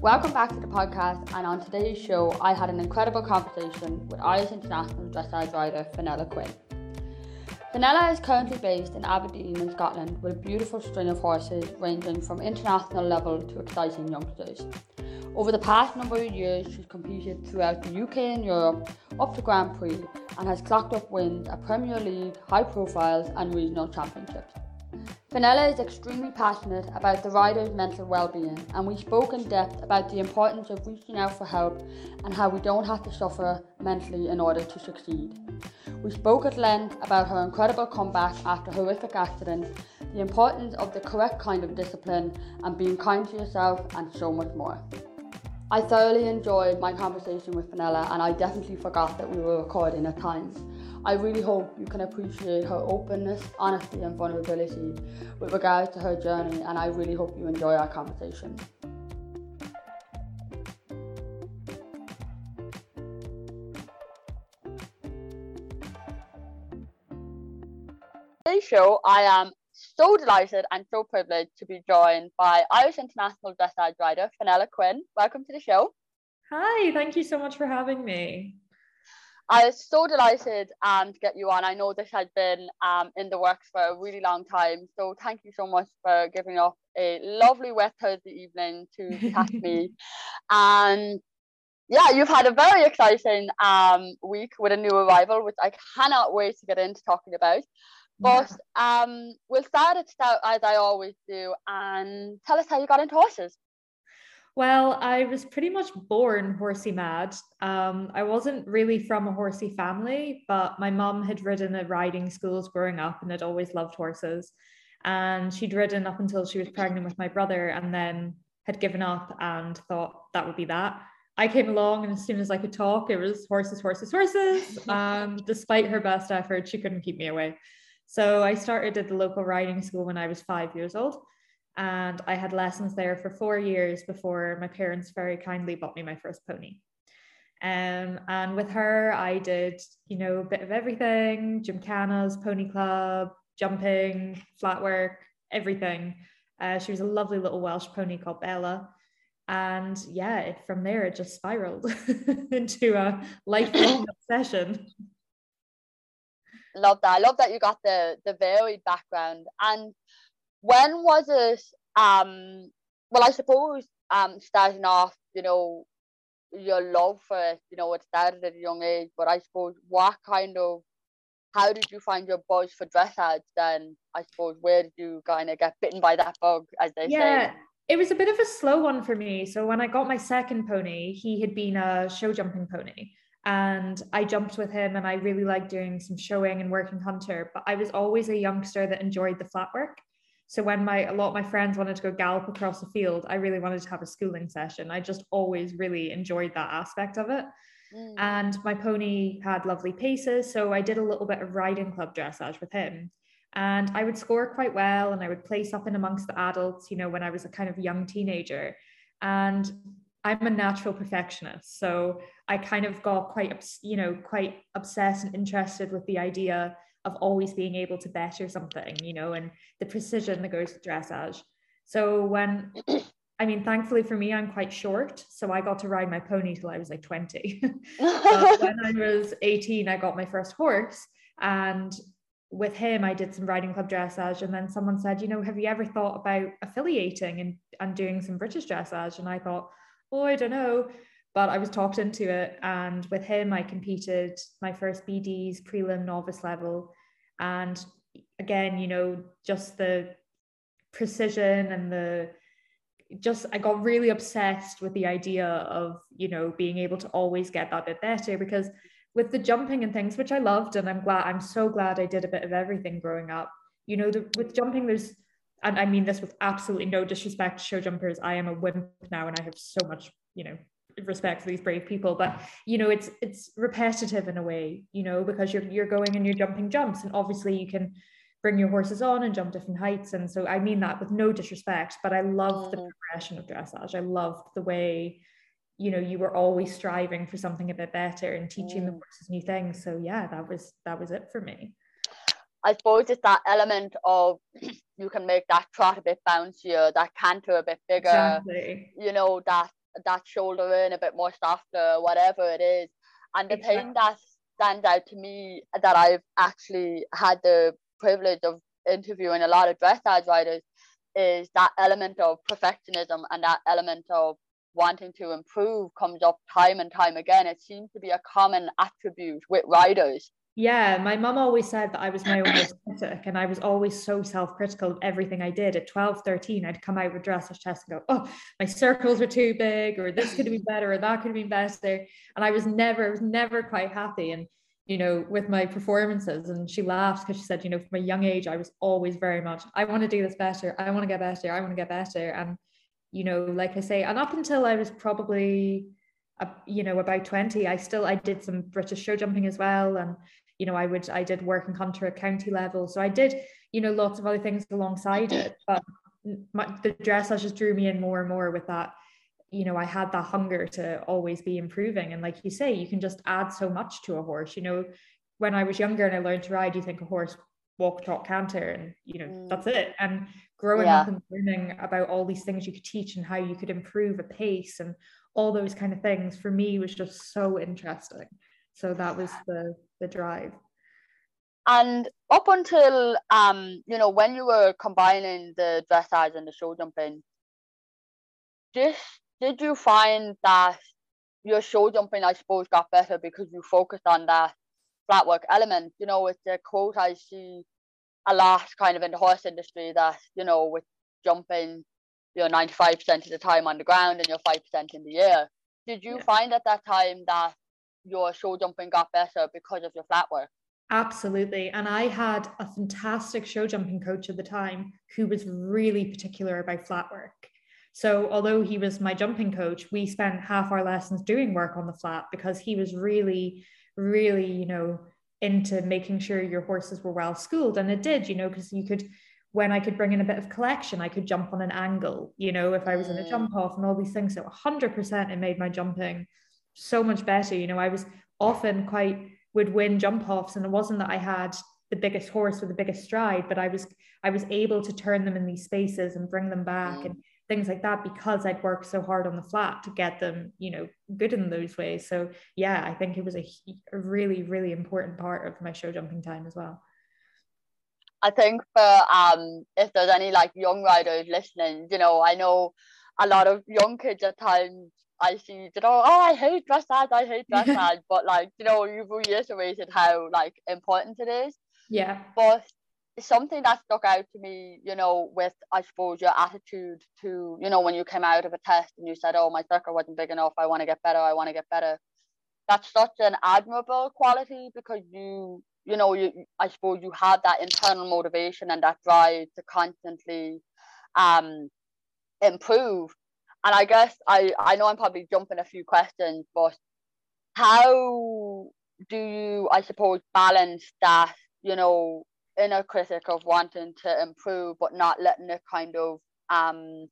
Welcome back to the podcast. And on today's show, I had an incredible conversation with Irish international dressage rider Fenella Quinn. Fenella is currently based in Aberdeen in Scotland with a beautiful string of horses ranging from international level to exciting youngsters. Over the past number of years, she's competed throughout the UK and Europe, up to Grand Prix, and has clocked up wins at Premier League, high profiles, and regional championships. Fenella is extremely passionate about the rider's mental well-being and we spoke in depth about the importance of reaching out for help and how we don't have to suffer mentally in order to succeed. We spoke at length about her incredible comeback after horrific accident, the importance of the correct kind of discipline and being kind to yourself and so much more. I thoroughly enjoyed my conversation with Fenella and I definitely forgot that we were recording at times. I really hope you can appreciate her openness, honesty, and vulnerability with regards to her journey, and I really hope you enjoy our conversation. Today's show, I am so delighted and so privileged to be joined by Irish international dressage rider Fenella Quinn. Welcome to the show. Hi, thank you so much for having me. I was so delighted um, to get you on. I know this had been um, in the works for a really long time. So thank you so much for giving up a lovely wet Thursday evening to chat me. And yeah, you've had a very exciting um, week with a new arrival, which I cannot wait to get into talking about. But um, we'll start at start as I always do and tell us how you got into horses. Well, I was pretty much born horsey mad. Um, I wasn't really from a horsey family, but my mum had ridden at riding schools growing up and had always loved horses. And she'd ridden up until she was pregnant with my brother and then had given up and thought that would be that. I came along and as soon as I could talk, it was horses, horses, horses. Um, despite her best effort, she couldn't keep me away. So I started at the local riding school when I was five years old and I had lessons there for four years before my parents very kindly bought me my first pony. Um, and with her, I did, you know, a bit of everything gymkhanas, pony club, jumping, flat work, everything. Uh, she was a lovely little Welsh pony called Bella. And yeah, it, from there, it just spiraled into a lifelong obsession. Love that. I love that you got the the varied background. And when was it um well i suppose um starting off you know your love for it you know it started at a young age but i suppose what kind of how did you find your buzz for dressage then i suppose where did you kind of get bitten by that bug as they say. yeah. say it was a bit of a slow one for me so when i got my second pony he had been a show jumping pony and I jumped with him and I really liked doing some showing and working hunter but I was always a youngster that enjoyed the flat work so when my a lot of my friends wanted to go gallop across the field, I really wanted to have a schooling session. I just always really enjoyed that aspect of it. Mm. And my pony had lovely paces, so I did a little bit of riding club dressage with him. And I would score quite well, and I would place up in amongst the adults, you know, when I was a kind of young teenager. And I'm a natural perfectionist, so I kind of got quite, you know, quite obsessed and interested with the idea of always being able to better something, you know, and the precision that goes with dressage. So when I mean, thankfully for me, I'm quite short. So I got to ride my pony till I was like 20. when I was 18, I got my first horse. And with him, I did some riding club dressage. And then someone said, you know, have you ever thought about affiliating and, and doing some British dressage? And I thought, oh, I don't know but I was talked into it. And with him, I competed my first BDs, prelim, novice level. And again, you know, just the precision and the just I got really obsessed with the idea of, you know, being able to always get that bit better because with the jumping and things, which I loved, and I'm glad, I'm so glad I did a bit of everything growing up. You know, the, with jumping, there's, and I mean this with absolutely no disrespect to show jumpers. I am a wimp now, and I have so much, you know, respect for these brave people but you know it's it's repetitive in a way you know because you're you're going and you're jumping jumps and obviously you can bring your horses on and jump different heights and so i mean that with no disrespect but i love the mm-hmm. progression of dressage i loved the way you know you were always striving for something a bit better and teaching mm. the horses new things so yeah that was that was it for me I suppose it's that element of you can make that trot a bit bouncier, that canter a bit bigger. Exactly. You know, that that shoulder in a bit more softer, whatever it is. And the exactly. thing that stands out to me that I've actually had the privilege of interviewing a lot of dressage riders is that element of perfectionism and that element of wanting to improve comes up time and time again. It seems to be a common attribute with riders. Yeah, my mum always said that I was my own worst critic and I was always so self-critical of everything I did. At 12, 13, I'd come out with dressage chest and go, oh, my circles are too big or this could have been better or that could have been better. And I was never, was never quite happy. And, you know, with my performances and she laughed because she said, you know, from a young age, I was always very much, I want to do this better. I want to get better. I want to get better. And, you know, like I say, and up until I was probably, uh, you know, about 20, I still, I did some British show jumping as well. And, you know, I would I did working hunter at county level, so I did you know lots of other things alongside it. But my, the dressage just drew me in more and more with that. You know, I had that hunger to always be improving, and like you say, you can just add so much to a horse. You know, when I was younger and I learned to ride, you think a horse walk, trot, canter, and you know mm. that's it. And growing yeah. up and learning about all these things you could teach and how you could improve a pace and all those kind of things for me was just so interesting. So that was the the drive. And up until um, you know, when you were combining the dressage and the show jumping, did did you find that your show jumping, I suppose, got better because you focused on that flat work element? You know, it's a quote I see a lot kind of in the horse industry that, you know, with jumping, you're 95% of the time on the ground and you're 5% in the air. Did you yeah. find at that time that your show jumping got better because of your flat work. Absolutely. And I had a fantastic show jumping coach at the time who was really particular about flat work. So, although he was my jumping coach, we spent half our lessons doing work on the flat because he was really, really, you know, into making sure your horses were well schooled. And it did, you know, because you could, when I could bring in a bit of collection, I could jump on an angle, you know, if I was in a mm. jump off and all these things. So, 100% it made my jumping so much better. You know, I was often quite would win jump offs, and it wasn't that I had the biggest horse with the biggest stride, but I was I was able to turn them in these spaces and bring them back mm. and things like that because I'd worked so hard on the flat to get them, you know, good in those ways. So yeah, I think it was a, a really really important part of my show jumping time as well. I think for um if there's any like young riders listening, you know, I know a lot of young kids at times I see, you know, oh, I hate dressage, I hate dressage, but like, you know, you've reiterated how like important it is. Yeah. But something that stuck out to me, you know, with I suppose your attitude to, you know, when you came out of a test and you said, oh, my circle wasn't big enough, I want to get better, I want to get better. That's such an admirable quality because you, you know, you I suppose you have that internal motivation and that drive to constantly um improve and I guess I, I know I'm probably jumping a few questions, but how do you, I suppose, balance that, you know, inner critic of wanting to improve, but not letting it kind of, um,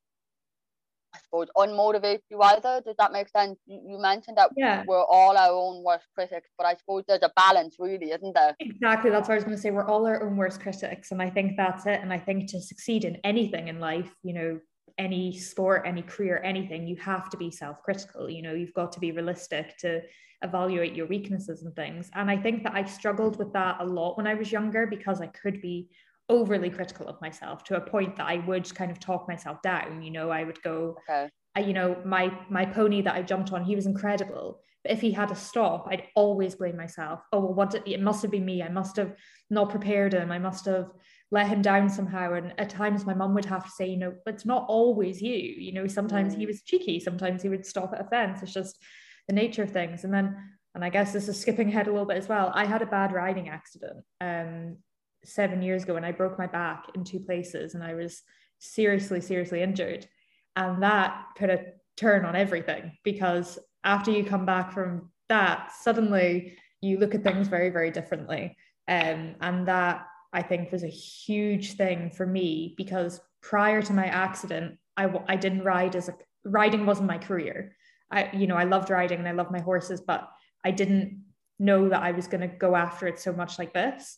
I suppose, unmotivate you either? Does that make sense? You, you mentioned that yeah. we're all our own worst critics, but I suppose there's a balance, really, isn't there? Exactly. That's what I was going to say. We're all our own worst critics. And I think that's it. And I think to succeed in anything in life, you know, any sport, any career, anything, you have to be self critical. You know, you've got to be realistic to evaluate your weaknesses and things. And I think that I struggled with that a lot when I was younger because I could be overly critical of myself to a point that I would kind of talk myself down. You know, I would go, okay. I, you know, my my pony that I jumped on, he was incredible. But if he had a stop, I'd always blame myself. Oh, well, what did, it must have been me. I must have not prepared him. I must have let him down somehow. And at times my mum would have to say, you know, it's not always you. You know, sometimes mm. he was cheeky, sometimes he would stop at a fence. It's just the nature of things. And then, and I guess this is skipping ahead a little bit as well. I had a bad riding accident um, seven years ago and I broke my back in two places and I was seriously, seriously injured. And that put a turn on everything because after you come back from that, suddenly you look at things very, very differently. Um, and that I think was a huge thing for me because prior to my accident, I, I didn't ride as a riding wasn't my career. I, you know, I loved riding and I love my horses, but I didn't know that I was going to go after it so much like this.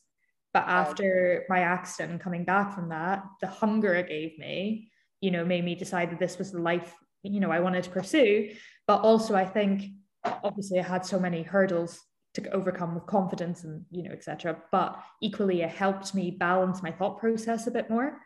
But after my accident and coming back from that, the hunger it gave me, you know, made me decide that this was the life you know I wanted to pursue. But also I think obviously I had so many hurdles to overcome with confidence and you know etc. But equally it helped me balance my thought process a bit more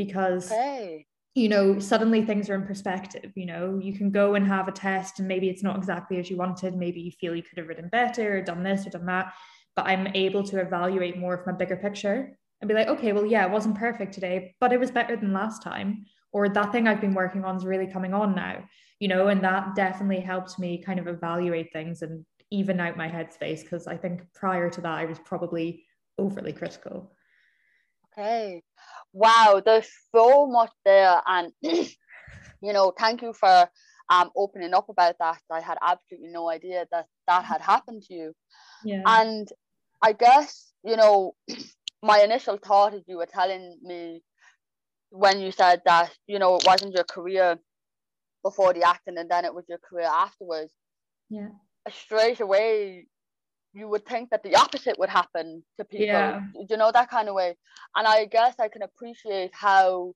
because okay. you know suddenly things are in perspective you know you can go and have a test and maybe it's not exactly as you wanted maybe you feel you could have written better or done this or done that but i'm able to evaluate more of my bigger picture and be like okay well yeah it wasn't perfect today but it was better than last time or that thing i've been working on is really coming on now you know and that definitely helped me kind of evaluate things and even out my headspace because i think prior to that i was probably overly critical okay wow, there's so much there. And, you know, thank you for um, opening up about that. I had absolutely no idea that that had happened to you. Yeah. And I guess, you know, my initial thought as you were telling me when you said that, you know, it wasn't your career before the acting and then it was your career afterwards. Yeah. Straight away, you would think that the opposite would happen to people yeah. you know that kind of way and i guess i can appreciate how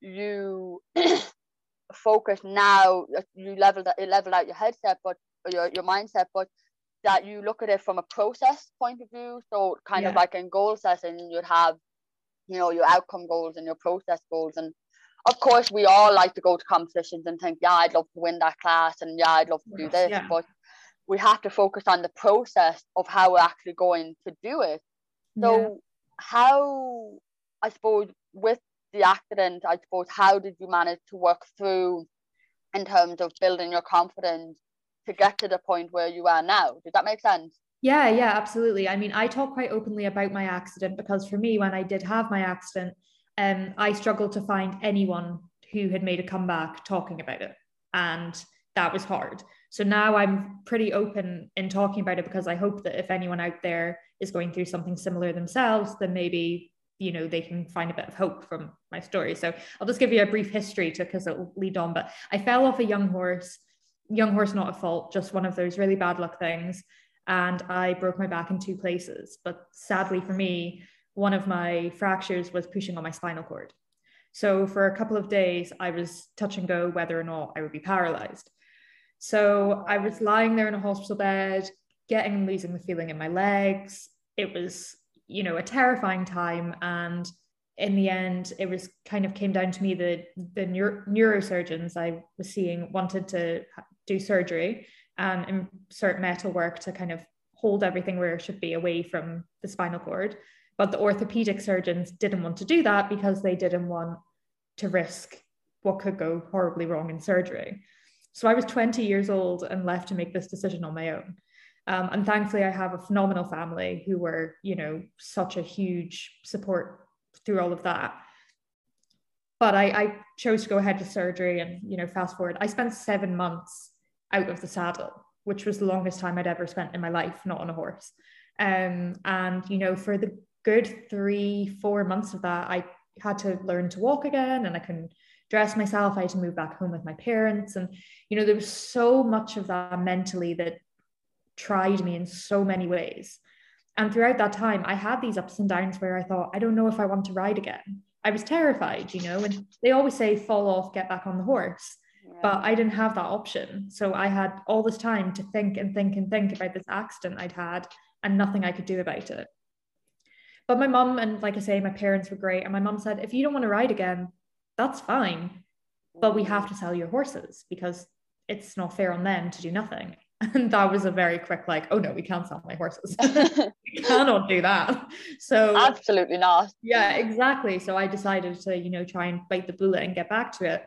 you focus now you level that level out your headset but your, your mindset but that you look at it from a process point of view so kind yeah. of like in goal setting you'd have you know your outcome goals and your process goals and of course we all like to go to competitions and think yeah i'd love to win that class and yeah i'd love to do this yeah. but we have to focus on the process of how we're actually going to do it. So, yeah. how, I suppose, with the accident, I suppose, how did you manage to work through in terms of building your confidence to get to the point where you are now? Does that make sense? Yeah, yeah, absolutely. I mean, I talk quite openly about my accident because for me, when I did have my accident, um, I struggled to find anyone who had made a comeback talking about it. And that was hard. So now I'm pretty open in talking about it because I hope that if anyone out there is going through something similar themselves, then maybe you know they can find a bit of hope from my story. So I'll just give you a brief history to because it'll lead on. But I fell off a young horse, young horse not a fault, just one of those really bad luck things. And I broke my back in two places. But sadly for me, one of my fractures was pushing on my spinal cord. So for a couple of days, I was touch and go whether or not I would be paralyzed. So I was lying there in a hospital bed, getting and losing the feeling in my legs. It was, you know, a terrifying time. And in the end, it was kind of came down to me that the neuro- neurosurgeons I was seeing wanted to do surgery um, and insert metal work to kind of hold everything where it should be away from the spinal cord. But the orthopedic surgeons didn't want to do that because they didn't want to risk what could go horribly wrong in surgery. So I was 20 years old and left to make this decision on my own. Um, and thankfully, I have a phenomenal family who were, you know, such a huge support through all of that. But I, I chose to go ahead with surgery and, you know, fast forward, I spent seven months out of the saddle, which was the longest time I'd ever spent in my life, not on a horse. Um, and, you know, for the good three, four months of that, I had to learn to walk again and I can dress myself. I had to move back home with my parents. And, you know, there was so much of that mentally that tried me in so many ways. And throughout that time, I had these ups and downs where I thought, I don't know if I want to ride again. I was terrified, you know, and they always say, fall off, get back on the horse. Yeah. But I didn't have that option. So I had all this time to think and think and think about this accident I'd had and nothing I could do about it. But my mum and, like I say, my parents were great. And my mum said, if you don't want to ride again, that's fine. But we have to sell your horses because it's not fair on them to do nothing. And that was a very quick, like, oh no, we can't sell my horses. we cannot do that. So absolutely not. Yeah, exactly. So I decided to, you know, try and bite the bullet and get back to it.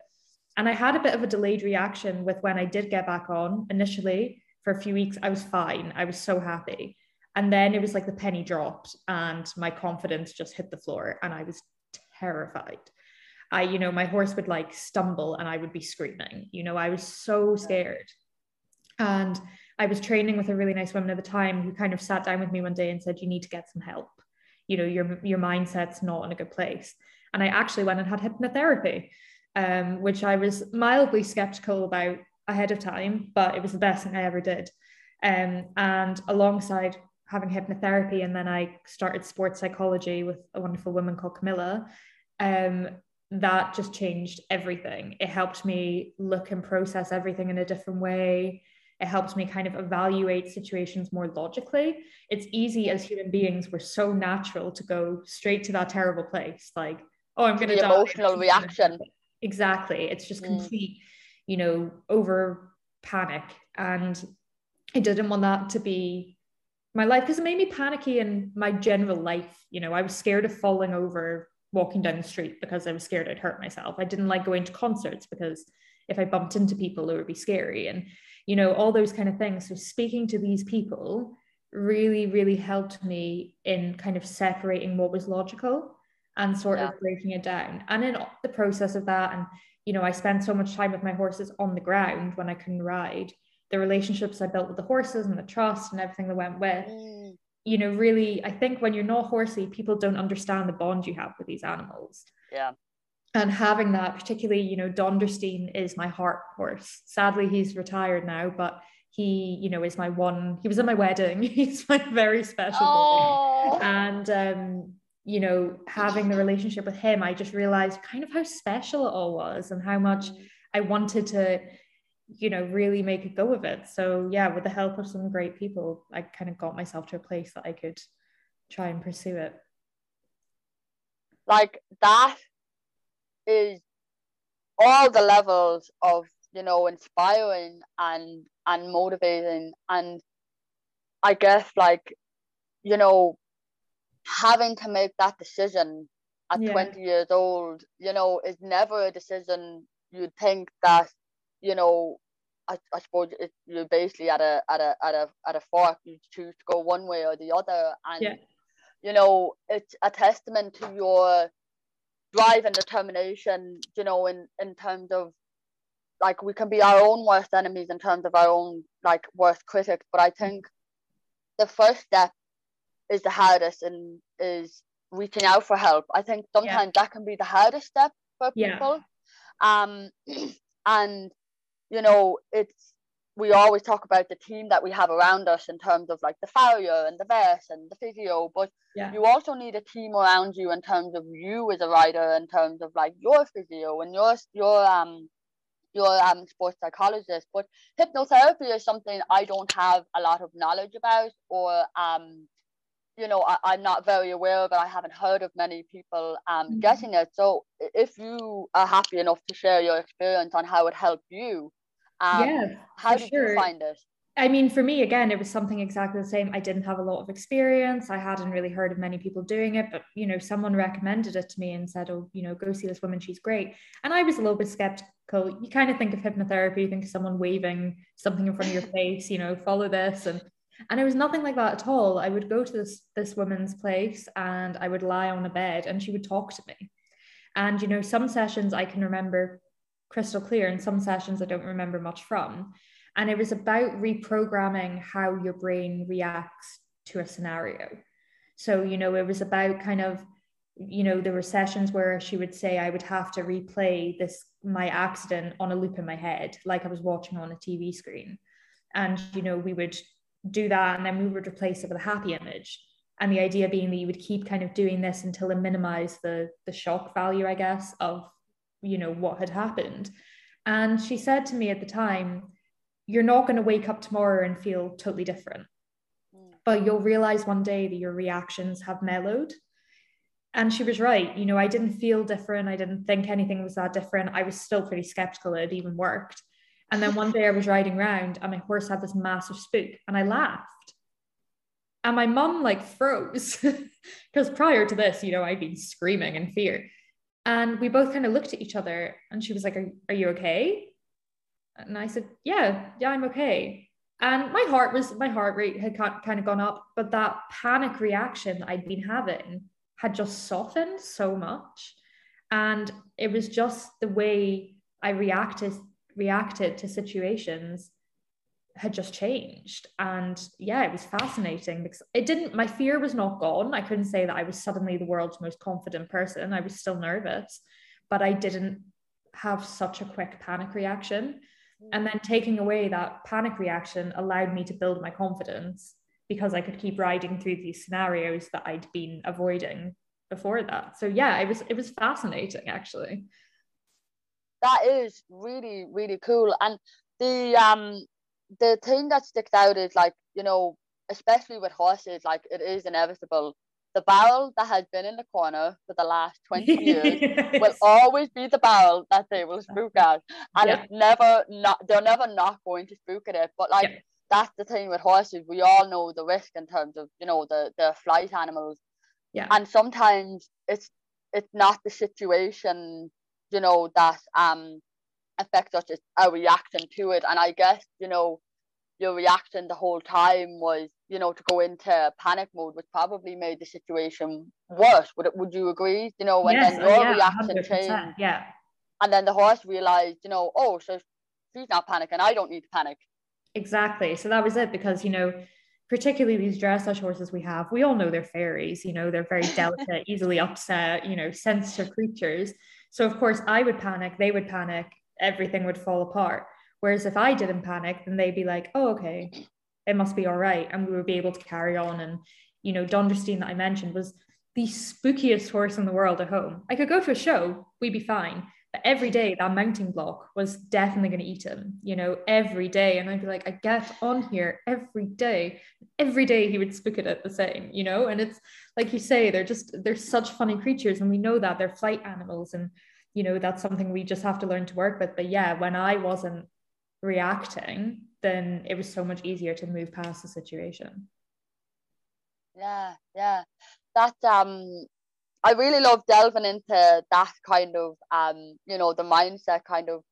And I had a bit of a delayed reaction with when I did get back on initially for a few weeks. I was fine. I was so happy. And then it was like the penny dropped and my confidence just hit the floor and I was terrified. I, you know, my horse would like stumble and I would be screaming. You know, I was so scared. And I was training with a really nice woman at the time who kind of sat down with me one day and said, You need to get some help. You know, your your mindset's not in a good place. And I actually went and had hypnotherapy, um, which I was mildly skeptical about ahead of time, but it was the best thing I ever did. Um, and alongside having hypnotherapy, and then I started sports psychology with a wonderful woman called Camilla um, that just changed everything. It helped me look and process everything in a different way. It helps me kind of evaluate situations more logically. It's easy as human beings, we're so natural to go straight to that terrible place. Like, oh, I'm going to die. Emotional reaction. Exactly. It's just mm. complete, mm. you know, over panic. And I didn't want that to be my life because it made me panicky in my general life. You know, I was scared of falling over walking down the street because I was scared I'd hurt myself. I didn't like going to concerts because if I bumped into people, it would be scary. And, you know, all those kind of things. So speaking to these people really, really helped me in kind of separating what was logical and sort yeah. of breaking it down. And in the process of that, and, you know, I spent so much time with my horses on the ground when I couldn't ride. The relationships I built with the horses and the trust and everything that went with, mm you know, really, I think when you're not horsey, people don't understand the bond you have with these animals. Yeah. And having that, particularly, you know, Donderstein is my heart horse. Sadly, he's retired now, but he, you know, is my one. He was at my wedding. He's my very special. Oh. And um, you know, having the relationship with him, I just realized kind of how special it all was and how much. I wanted to you know really make a go of it. So yeah with the help of some great people i kind of got myself to a place that i could try and pursue it. Like that is all the levels of you know inspiring and and motivating. And i guess like you know having to make that decision at yeah. 20 years old you know is never a decision you'd think that you know, I, I suppose it, you're basically at a at a at a at a fork. You choose to go one way or the other, and yeah. you know, it's a testament to your drive and determination. You know, in in terms of like we can be our own worst enemies in terms of our own like worst critics, but I think the first step is the hardest and is reaching out for help. I think sometimes yeah. that can be the hardest step for people. Yeah. Um, and you know, it's we always talk about the team that we have around us in terms of like the farrier and the vet and the physio, but yeah. you also need a team around you in terms of you as a rider, in terms of like your physio and your your um your um sports psychologist. But hypnotherapy is something I don't have a lot of knowledge about or um you know I, am not very aware of it i haven't heard of many people um, mm-hmm. getting it so if you are happy enough to share your experience on how it helped you um, yeah, how did sure. you find it? I mean, for me, again, it was something exactly the same. I didn't have a lot of experience. I hadn't really heard of many people doing it, but you know, someone recommended it to me and said, "Oh, you know, go see this woman. She's great." And I was a little bit skeptical. You kind of think of hypnotherapy, you think of someone waving something in front of your face, you know, follow this, and and it was nothing like that at all. I would go to this this woman's place and I would lie on a bed, and she would talk to me. And you know, some sessions I can remember crystal clear in some sessions I don't remember much from. And it was about reprogramming how your brain reacts to a scenario. So, you know, it was about kind of, you know, there were sessions where she would say I would have to replay this, my accident on a loop in my head, like I was watching on a TV screen. And, you know, we would do that and then we would replace it with a happy image. And the idea being that you would keep kind of doing this until it minimized the the shock value, I guess, of you know what had happened. And she said to me at the time you're not going to wake up tomorrow and feel totally different mm. but you'll realize one day that your reactions have mellowed. And she was right you know i didn't feel different. I didn't think anything was that different. I was still pretty skeptical. It even worked. And then one day i was riding around and my horse had this massive spook and i laughed. And my mum like froze. Because prior to this you know i'd been screaming in fear and we both kind of looked at each other and she was like, Are, are you okay? And I said, Yeah, yeah, I'm okay. And my heart was, my heart rate had kind of gone up, but that panic reaction that I'd been having had just softened so much. And it was just the way I reacted reacted to situations had just changed. And yeah it was fascinating because it didn't my fear was not gone. I couldn't say that i was suddenly the world's most confident person. I was still nervous but i didn't have such a quick panic reaction. And then taking away that panic reaction allowed me to build my confidence because i could keep riding through these scenarios that i'd been avoiding before that. So yeah, it was it was fascinating actually. That is really really cool, and the um the thing that sticks out is like you know especially with horses like it is inevitable. The barrel that has been in the corner for the last 20 years yes. will always be the barrel that they will spook at. And yeah. it's never not they're never not going to spook at it. But like yeah. that's the thing with horses. We all know the risk in terms of you know the the flight animals. Yeah. And sometimes it's it's not the situation you know that um affects us it's a reaction to it and i guess you know your reaction the whole time was, you know, to go into panic mode, which probably made the situation worse. Would it, would you agree? You know, and yes, then oh, your oh, yeah, reaction changed. Yeah. And then the horse realized, you know, oh, so she's not panicking. I don't need to panic. Exactly. So that was it because, you know, particularly these dressage horses we have, we all know they're fairies, you know, they're very delicate, easily upset, you know, sensitive creatures. So of course I would panic, they would panic, everything would fall apart. Whereas if I didn't panic, then they'd be like, oh, okay, it must be all right. And we would be able to carry on. And, you know, Dondersteen that I mentioned was the spookiest horse in the world at home. I could go to a show, we'd be fine. But every day that mounting block was definitely going to eat him, you know, every day. And I'd be like, I get on here every day. Every day he would spook it at the same, you know? And it's like you say, they're just, they're such funny creatures. And we know that they're flight animals. And, you know, that's something we just have to learn to work with. But yeah, when I wasn't reacting, then it was so much easier to move past the situation. Yeah, yeah. That um I really love delving into that kind of um, you know, the mindset kind of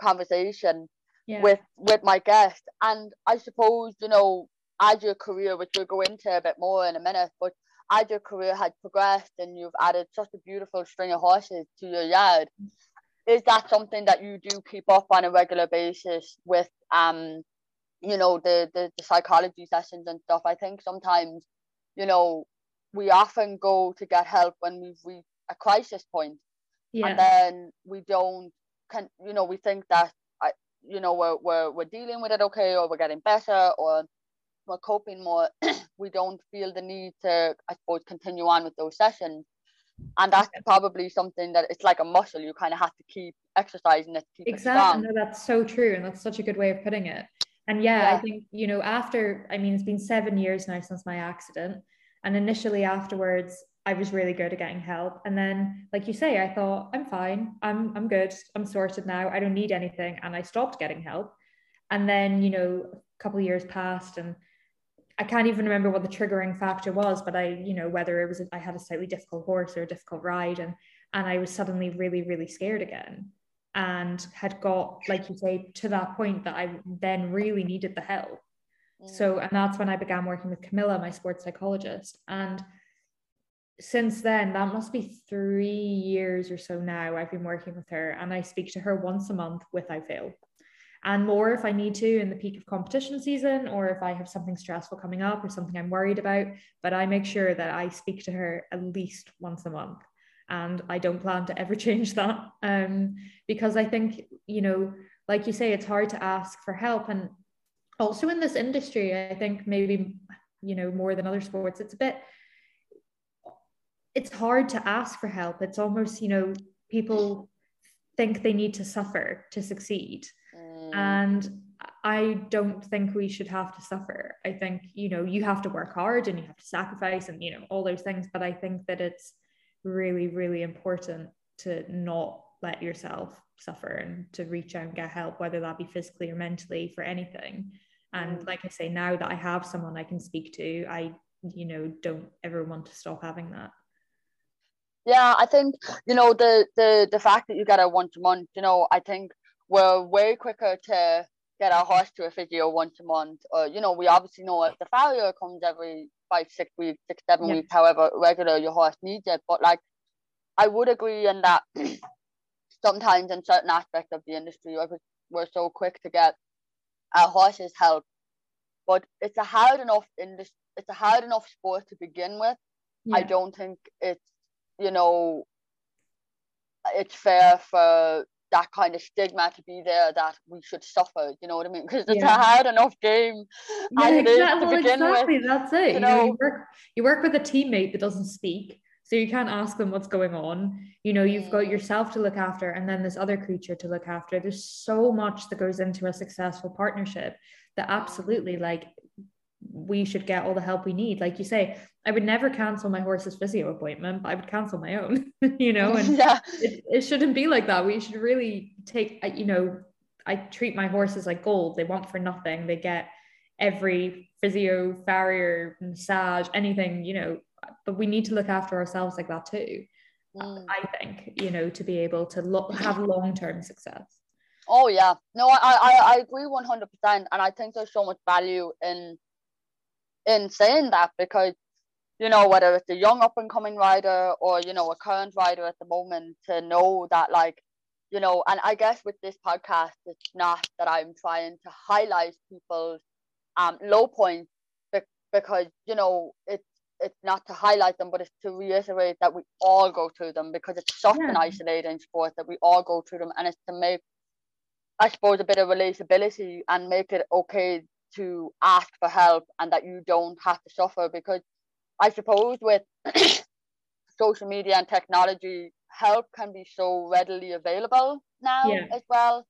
conversation yeah. with with my guest. And I suppose, you know, as your career, which we'll go into a bit more in a minute, but as your career had progressed and you've added such a beautiful string of horses to your yard, is that something that you do keep up on a regular basis with um you know the, the the psychology sessions and stuff i think sometimes you know we often go to get help when we've reached a crisis point yeah. and then we don't can you know we think that I, you know we're, we're we're dealing with it okay or we're getting better or we're coping more we don't feel the need to i suppose continue on with those sessions. And that's probably something that it's like a muscle you kind of have to keep exercising it keep exactly. it no, that's so true and that's such a good way of putting it. And yeah, yeah. i think you know after i mean it's been seven years now since my accident and initially afterwards i was really good at getting help. And then like you say i thought i'm fine. I'm i'm good. I'm sorted now. I don't need anything. And i stopped getting help. And then you know a couple of years passed and I can't even remember what the triggering factor was, but I, you know, whether it was I had a slightly difficult horse or a difficult ride, and and I was suddenly really, really scared again, and had got, like you say, to that point that I then really needed the help. Mm. So, and that's when I began working with Camilla, my sports psychologist, and since then, that must be three years or so now. I've been working with her, and I speak to her once a month without fail and more if I need to in the peak of competition season or if I have something stressful coming up or something I'm worried about. But I make sure that I speak to her at least once a month. And I don't plan to ever change that um, because I think, you know, like you say, it's hard to ask for help. And also in this industry, I think maybe, you know, more than other sports, it's a bit, it's hard to ask for help. It's almost, you know, people think they need to suffer to succeed. And I don't think we should have to suffer. I think, you know, you have to work hard and you have to sacrifice and, you know, all those things. But I think that it's really, really important to not let yourself suffer and to reach out and get help, whether that be physically or mentally for anything. And mm. like I say, now that I have someone I can speak to, I, you know, don't ever want to stop having that. Yeah, I think you know the the the fact that you get a once a month. You know, I think we're way quicker to get our horse to a physio once a month. Or, you know, we obviously know if the farrier comes every five, six weeks, six, seven yeah. weeks, however regular your horse needs it. But like, I would agree in that sometimes in certain aspects of the industry, we're so quick to get our horses help. But it's a hard enough industry, it's a hard enough sport to begin with. Yeah. I don't think it's, you know, it's fair for that kind of stigma to be there that we should suffer. You know what I mean? Because it's yeah. a hard enough game. Yeah, exactly. Well, exactly. With, That's it. You, you know, know, you work you work with a teammate that doesn't speak. So you can't ask them what's going on. You know, you've got Mm. yourself to look after and then this other creature to look after. There's so much that goes into a successful partnership that absolutely like we should get all the help we need. Like you say, I would never cancel my horse's physio appointment, but I would cancel my own, you know, and yeah. it, it shouldn't be like that. We should really take, uh, you know, I treat my horses like gold. They want for nothing. They get every physio, farrier, massage, anything, you know, but we need to look after ourselves like that too. Mm. I think, you know, to be able to lo- have long term success. Oh yeah, no, I I, I agree one hundred percent, and I think there's so much value in in saying that because you know whether it's a young up and coming rider or you know a current rider at the moment to know that like you know, and I guess with this podcast, it's not that I'm trying to highlight people's um low points be- because you know it's it's not to highlight them, but it's to reiterate that we all go through them because it's such an isolating sport that we all go through them, and it's to make I suppose a bit of relatability and make it okay to ask for help and that you don't have to suffer because I suppose with social media and technology, help can be so readily available now Yeah. as well.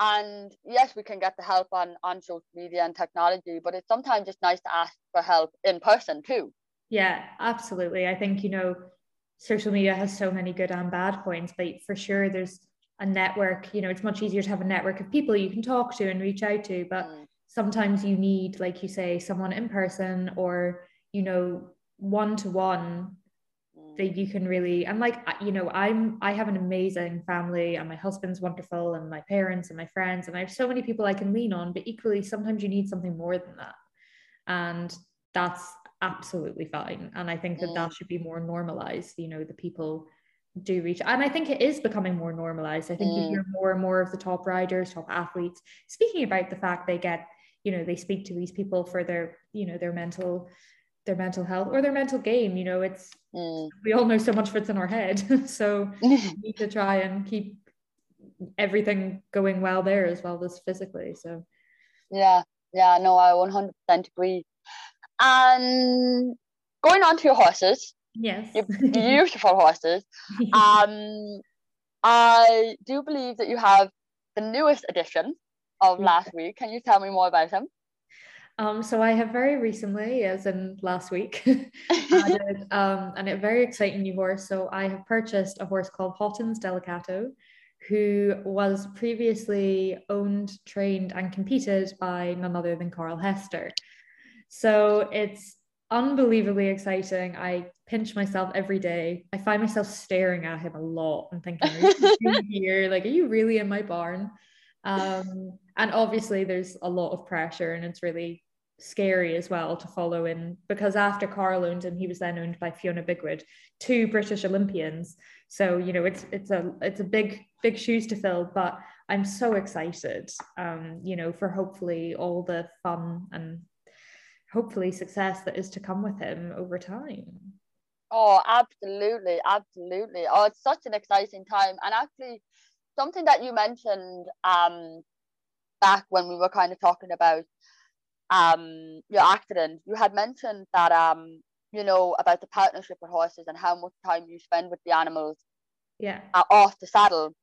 And yes, we can get the help on, on social media and technology, but it's sometimes just nice to ask for help in person too. Yeah, absolutely. I think, you know, social media has so many good and bad points, but for sure there's a network, you know, it's much easier to have a network of people you can talk to and reach out to, but Mm. sometimes you need, like you say, someone in person or, you know, one to one Mm. that you can really and like you know i'm i have an amazing family and my husband's wonderful and my parents and my friends and i have so many people i can lean on but equally sometimes you need something more than that and that's absolutely fine and i think that that should be more normalized you know the people do reach and i think it is becoming more normalized i think you Mm. hear more and more of the top riders top athletes speaking about the fact they get you know they speak to these people for their you know their mental their mental health or their mental game you know it's Mm. we all know so much fits in our head so we need to try and keep everything going well there as well as physically so Yeah, yeah, no, I 100% agree. And going on to your horses, yes your beautiful horses, um, I do believe that you have the newest edition of last week. Can you tell me more about him? Um so i have very recently as in last week added um and a very exciting new horse so i have purchased a horse called Hawtins Delicato who was previously owned trained and competed by none other than Carl Hester So it's unbelievably exciting. I pinch myself every day. I find myself staring at him a lot and thinking, are you here? Like, are you really in my barn? Um, and obviously, there's a lot of pressure, and it's really scary as well to follow in because after Carl owned him, he was then owned by Fiona Bigwood, two British Olympians. So you know, it's it's a it's a big big shoes to fill, but I'm so excited, um, you know, for hopefully all the fun and hopefully success that is to come with him over time. Oh, absolutely, absolutely. Oh, it's such an exciting time. And actually, something that you mentioned um back when we were kind of talking about um your accident, you had mentioned that um you know about the partnership with horses and how much time you spend with the animals Yeah. uh, off the saddle.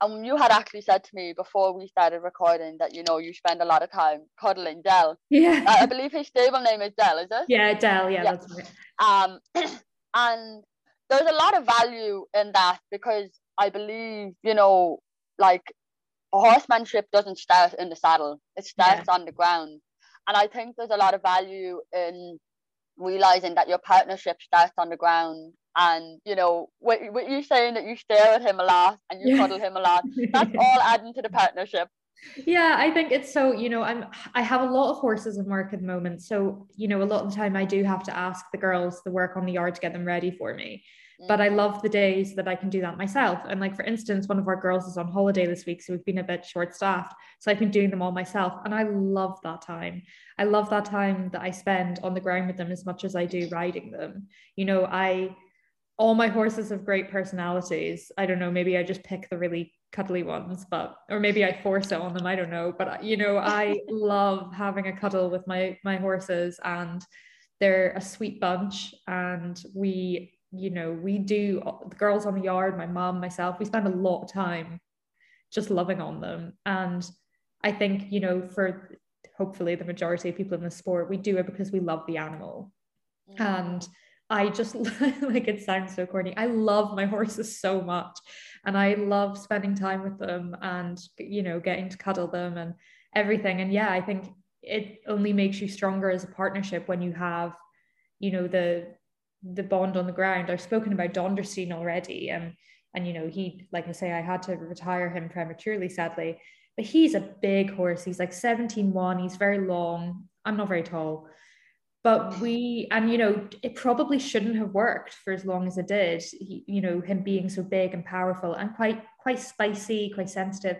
And you had actually said to me before we started recording that you know you spend a lot of time cuddling Dell. Yeah. I I believe his stable name is Dell, is it? yeah, Dell. Yeah, Yeah. that's right. um and there's a lot of value in that because i believe you know like horsemanship doesn't start in the saddle it starts on the ground and i think there's a lot of value in realizing that your partnership starts on the ground. And you know what, with you saying that you stare at him a lot and you Yeah. cuddle him a lot that's all adding to the partnership. Yeah i think it's so you know i'm i have a lot of horses in work at the moment. So you know a lot of the time i do have to ask the girls to work on the yard to get them ready for me but i mm. love the days that i can do that myself. And like for instance one of our girls is on holiday this week so we've been a bit short staffed so i've been doing them all myself and i love that time. I love that time that i spend on the ground with them as much as i do riding them. You know i all my horses have great personalities. I don't know maybe i just pick the really cuddly ones but or maybe i force it on them i don't know. But uh, you know i love having a cuddle with my my horses and they're a sweet bunch and we you know, we do the girls on the yard, my mom, myself, we spend a lot of time just loving on them. And I think, you know, for hopefully the majority of people in the sport, we do it because we love the animal. Mm-hmm. And I just like it sounds so corny. I love my horses so much. And I love spending time with them and, you know, getting to cuddle them and everything. And yeah, I think it only makes you stronger as a partnership when you have, you know, the the bond on the ground. I've spoken about Donderstein already. And and you know, he, like I say, I had to retire him prematurely, sadly. But he's a big horse. He's like 17 1. He's very long. I'm not very tall. But we, and you know, it probably shouldn't have worked for as long as it did. He, you know, him being so big and powerful and quite, quite spicy, quite sensitive.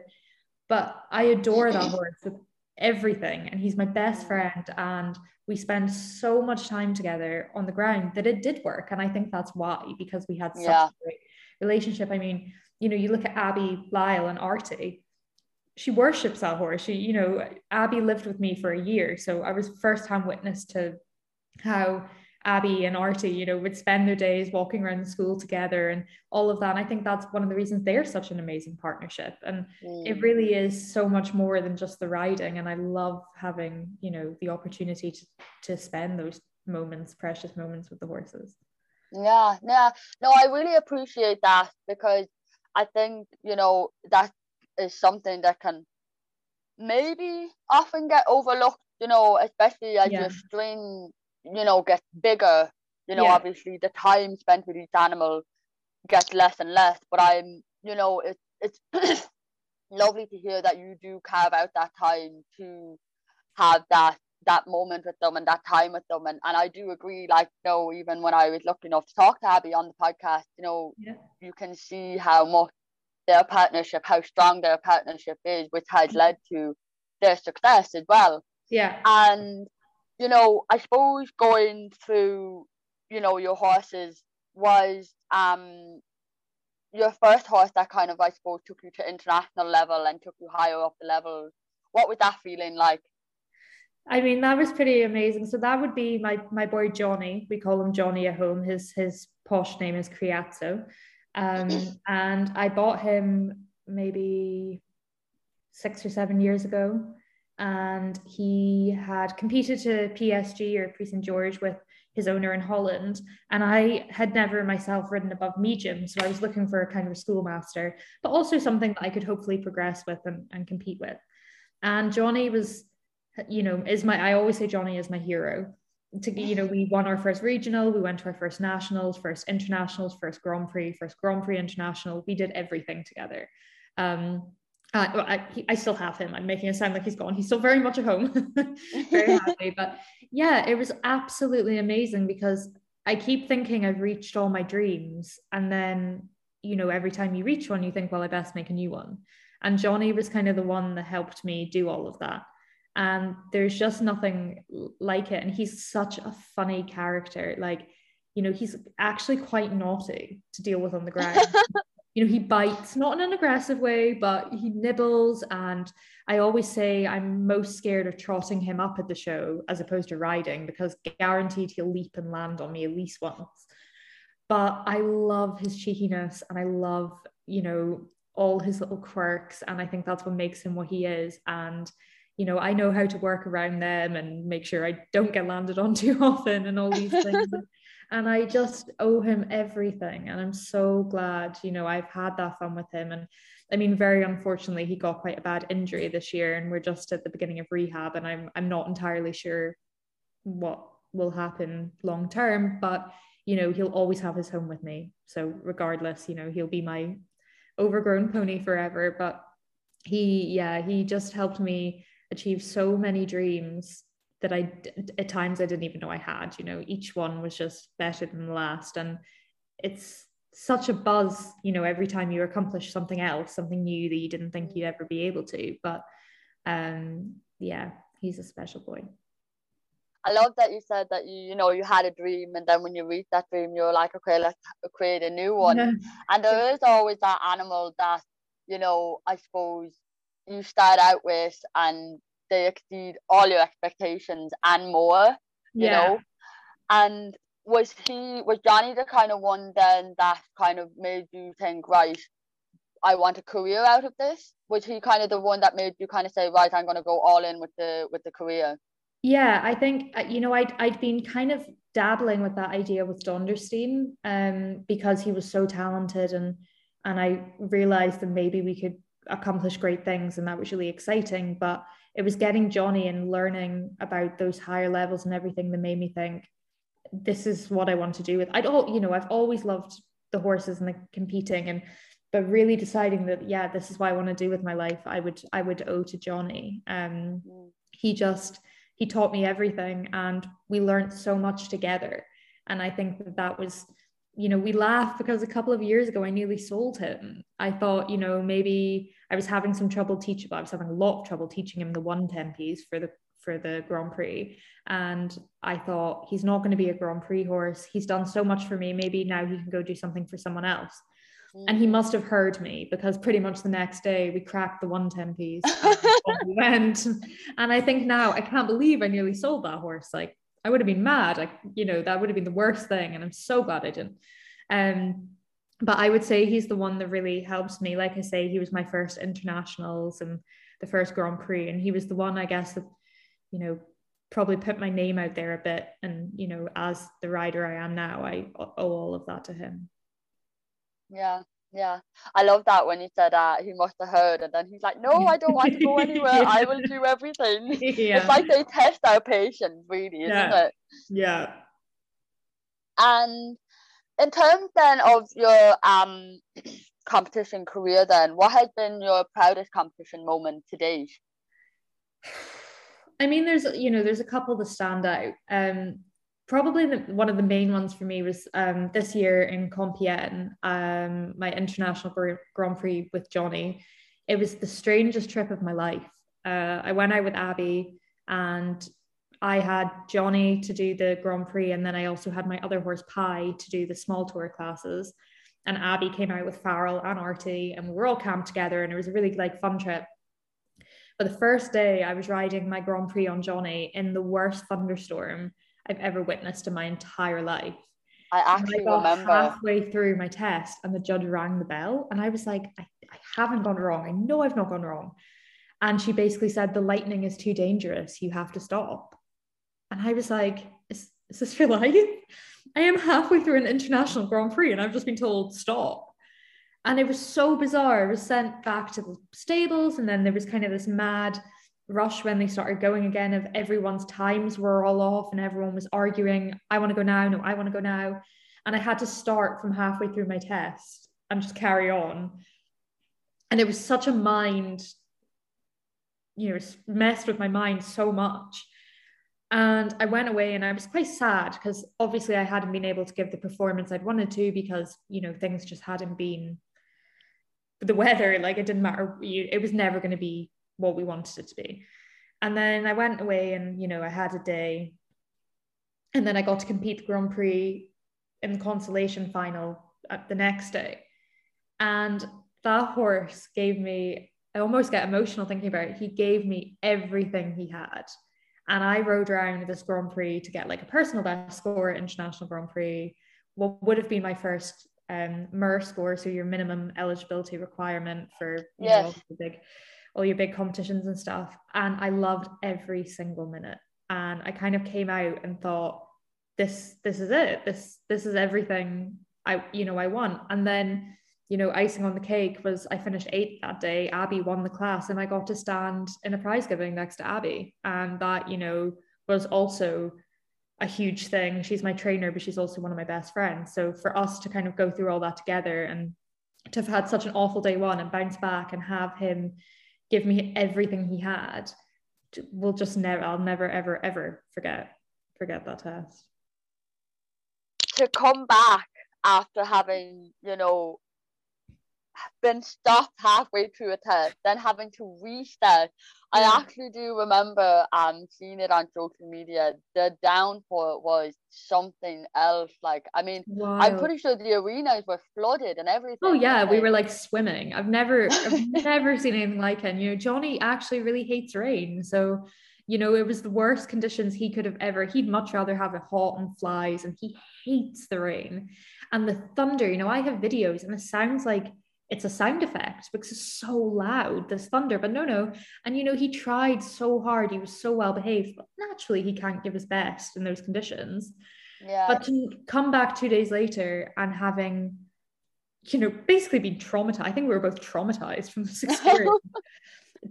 But I adore that horse with everything. And he's my best friend. And we spend so much time together on the ground that it did work. And I think that's why, because we had such yeah. a great relationship. I mean, you know, you look at Abby, Lyle, and Artie, she worships that horse. She, you know, Abby lived with me for a year. So I was first hand witness to how Abby and Artie, you know, would spend their days walking around the school together and all of that. And I think that's one of the reasons they're such an amazing partnership. And mm. it really is so much more than just the riding. And I love having, you know, the opportunity to to spend those moments, precious moments with the horses. Yeah, yeah. No, I really appreciate that because I think, you know, that is something that can maybe often get overlooked, you know, especially as yeah. your string, you know, gets bigger. You know, yeah. obviously the time spent with each animal gets less and less. But I'm, you know, it, it's lovely to hear that you do carve out that time to have that that moment with them and that time with them. And, and I do agree, like, you know, even when I was lucky enough to talk to Abby on the podcast, you know, yeah. you can see how much their partnership, how strong their partnership is, which has led to their success as well. Yeah. And, you know, I suppose going through, you know, your horses was um your first horse that kind of I suppose took you to international level and took you higher up the level. What was that feeling like? I mean, that was pretty amazing. So that would be my my boy Johnny. We call him Johnny at home. His his posh name is Criazzo. Um, and I bought him maybe six or seven years ago. And he had competed to PSG or Prix St. George with his owner in Holland. And I had never myself ridden above medium. So I was looking for a kind of schoolmaster, but also something that I could hopefully progress with and, and compete with. And Johnny was, you know, is my, I always say Johnny is my hero to you know we won our first regional we went to our first nationals first internationals first grand prix first grand prix international we did everything together um uh, I, I still have him. I'm making it sound like he's gone. He's still very much at home, very happy. But yeah, it was absolutely amazing because I keep thinking I've reached all my dreams, and then you know every time you reach one, you think, well, I best make a new one. And Johnny was kind of the one that helped me do all of that and there's just nothing like it and he's such a funny character like you know he's actually quite naughty to deal with on the ground you know he bites not in an aggressive way but he nibbles. And i always say i'm most scared of trotting him up at the show as opposed to riding because guaranteed he'll leap and land on me at least once. But i love his cheekiness and i love you know all his little quirks. And i think that's what makes him what he is. And you know, I know how to work around them and make sure I don't get landed on too often and all these things. and I just owe him everything. And I'm so glad, you know, I've had that fun with him. And I mean, very unfortunately, he got quite a bad injury this year, and we're just at the beginning of rehab. And I'm I'm not entirely sure what will happen long term, but you know, he'll always have his home with me. So regardless, you know, he'll be my overgrown pony forever. But he, yeah, he just helped me achieve so many dreams that I at times I didn't even know I had. You know, each one was just better than the last, and it's such a buzz. You know, every time you accomplish something else, something new that you didn't think you'd ever be able to. But um, yeah, he's a special boy. I love that you said that you you know you had a dream and then when you reach that dream you're like okay let's create a new one yeah. and there is always that animal that you know I suppose you start out with and they exceed all your expectations and more you yeah. know and was he was Johnny the kind of one then that kind of made you think, right, I want a career out of this? Was he kind of the one that made you kind of say, right, I'm going to go all in with the with the career? Yeah, I think uh, you know I'd I'd been kind of dabbling with that idea with Donderstein, um, because he was so talented and and I realized that maybe we could accomplish great things and that was really exciting. But it was getting Johnny and learning about those higher levels and everything that made me think this is what I want to do with. I'd all you know I've always loved the horses and the competing and but really deciding that yeah this is what I want to do with my life I would I would owe to Johnny. Um, mm. he just he taught me everything and we learned so much together and i think that that was you know we laugh because a couple of years ago i nearly sold him i thought you know maybe i was having some trouble teaching but i was having a lot of trouble teaching him the one-tempis for the for the grand prix and i thought he's not going to be a grand prix horse he's done so much for me maybe now he can go do something for someone else and he must have heard me because pretty much the next day we cracked the one-tempis and we went. And I think now I can't believe I nearly sold that horse. Like I would have been mad. Like, you know, that would have been the worst thing. And I'm so glad I didn't. Um, but I would say he's the one that really helps me. Like I say, he was my first internationals and the first Grand Prix. And he was the one, I guess, that, you know, probably put my name out there a bit. And, you know, as the rider I am now, I owe all of that to him yeah yeah. I love that when he said uh, he must have heard and then he's like no i don't want to go anywhere. Yeah. i will do everything. Yeah. it's like they test our patience really isn't it? Yeah. And in terms then of your um competition career then what has been your proudest competition moment to date? I mean there's you know there's a couple that stand out. Um probably the, one of the main ones for me was um, this year in Compiègne, um, my international Grand Prix with Johnny. It was the strangest trip of my life. Uh, I went out with Abby and I had Johnny to do the Grand Prix, and then I also had my other horse Pie to do the small tour classes. And Abby came out with Farrell and Artie, and we were all camped together, and it was a really like fun trip. But the first day, I was riding my Grand Prix on Johnny in the worst thunderstorm I've ever witnessed in my entire life. I actually I remember halfway through my test, and the judge rang the bell, and I was like, I, I haven't gone wrong. I know I've not gone wrong. And she basically said, The lightning is too dangerous. You have to stop. And I was like, Is, is this for life? I am halfway through an international Grand Prix and I've just been told stop. And it was so bizarre. I was sent back to the stables, and then there was kind of this mad rush when they started going again of everyone's times were all off and everyone was arguing i want to go now no i want to go now. And i had to start from halfway through my test and just carry on. And it was such a mind you know messed with my mind so much. And i went away and i was quite sad because obviously i hadn't been able to give the performance i'd wanted to because you know things just hadn't been the weather like it didn't matter it was never going to be what we wanted it to be. And then I went away and, you know, I had a day. And then I got to compete the Grand Prix in the consolation final at the next day. And that horse gave me, I almost get emotional thinking about it. He gave me everything he had. And I rode around this Grand Prix to get like a personal best score at International Grand Prix, what would have been my first um MER score, so your minimum eligibility requirement for you yes. know, the big all your big competitions and stuff. And I loved every single minute. And I kind of came out and thought, this this is it. This this is everything I you know I want. And then you know icing on the cake was I finished eighth that day. Abby won the class, and I got to stand in a prize giving next to Abby, and that you know was also a huge thing. She's my trainer, but she's also one of my best friends. So for us to kind of go through all that together and to have had such an awful day one and bounce back and have him give me everything he had We'll just never I'll never ever ever forget forget that test. To come back after having you know been stopped halfway through a test, then having to restart. Yeah. I actually do remember um seeing it on social media. The downpour was something else. Like, I mean, wow. I'm pretty sure the arenas were flooded and everything. Oh yeah, we were like swimming. I've never, I've never seen anything like it. You know, Johnny actually really hates rain, so you know, it was the worst conditions he could have ever. He'd much rather have it hot and flies, and he hates the rain and the thunder. You know, I have videos, and it sounds like it's a sound effect because it's so loud, this thunder. But no, no. And you know, he tried so hard. He was so well behaved, but naturally, he can't give his best in those conditions. Yeah. But to come back two days later and having, you know, basically been traumatized. I think we were both traumatized from this experience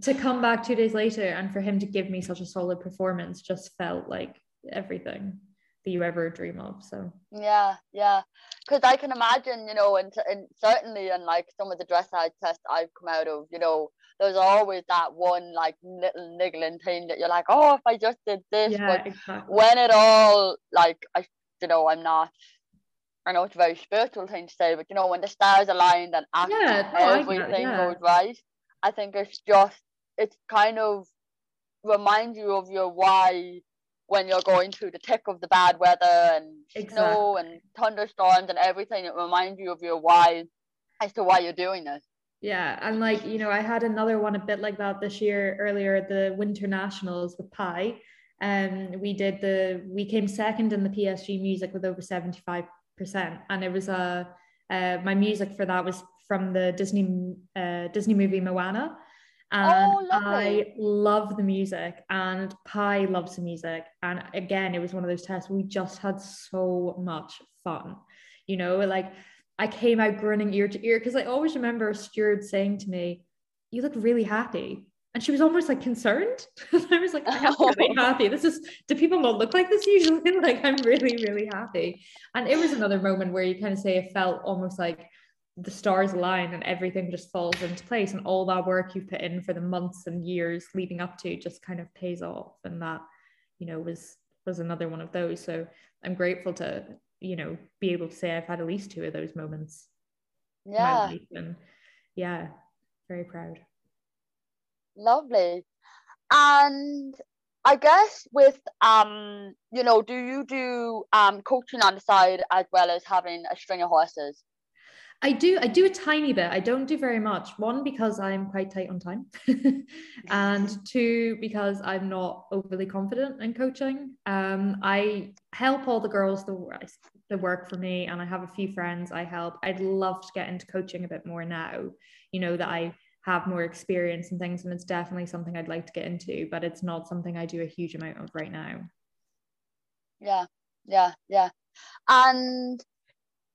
to come back two days later and for him to give me such a solid performance just felt like everything that you ever dream of so yeah yeah because i can imagine you know and, and certainly in like some of the dressage tests i've come out of you know there's always that one like little niggling thing that you're like oh if i just did this yeah, but exactly. when it all like i you know i'm not I know it's a very spiritual thing to say, but you know, when the stars aligned and Yeah, no, I get everything yeah. goes right, I think it's just it's kind of reminds you of your why when you're going through the thick of the bad weather and snow and thunderstorms and everything. It reminds you of your why as to why you're doing this. Yeah, and like you know, I had another one a bit like that this year earlier, the Winter Nationals with Pi. Um, we did the we came second in the PSG music with over seventy five percent, and it was a uh, uh, my music for that was from the Disney uh, Disney movie Moana. And Oh. I love the music, and Pi loves the music. And again, it was one of those tests we just had so much fun. You know, like I came out grinning ear to ear because I always remember a steward saying to me, You look really happy. And she was almost like concerned. I was like, I'm really happy. This is, do people not look like this usually? like, I'm really, really happy. And it was another moment where you kind of say it felt almost like the stars align and everything just falls into place. And all that work you've put in for the months and years leading up to just kind of pays off. And that, you know, was was another one of those. So I'm grateful to, you know, be able to say I've had at least two of those moments Yeah. And yeah, very proud. lovely. And I guess with um, you know, do you do um coaching on the side as well as having a string of horses? I do I do a tiny bit. I don't do very much. One because I'm quite tight on time, and two because I'm not overly confident in coaching. Um, I help all the girls that that work for me, and I have a few friends I help. I'd love to get into coaching a bit more now. You know that I have more experience and things, and it's definitely something I'd like to get into, but it's not something I do a huge amount of right now. Yeah, yeah, yeah. And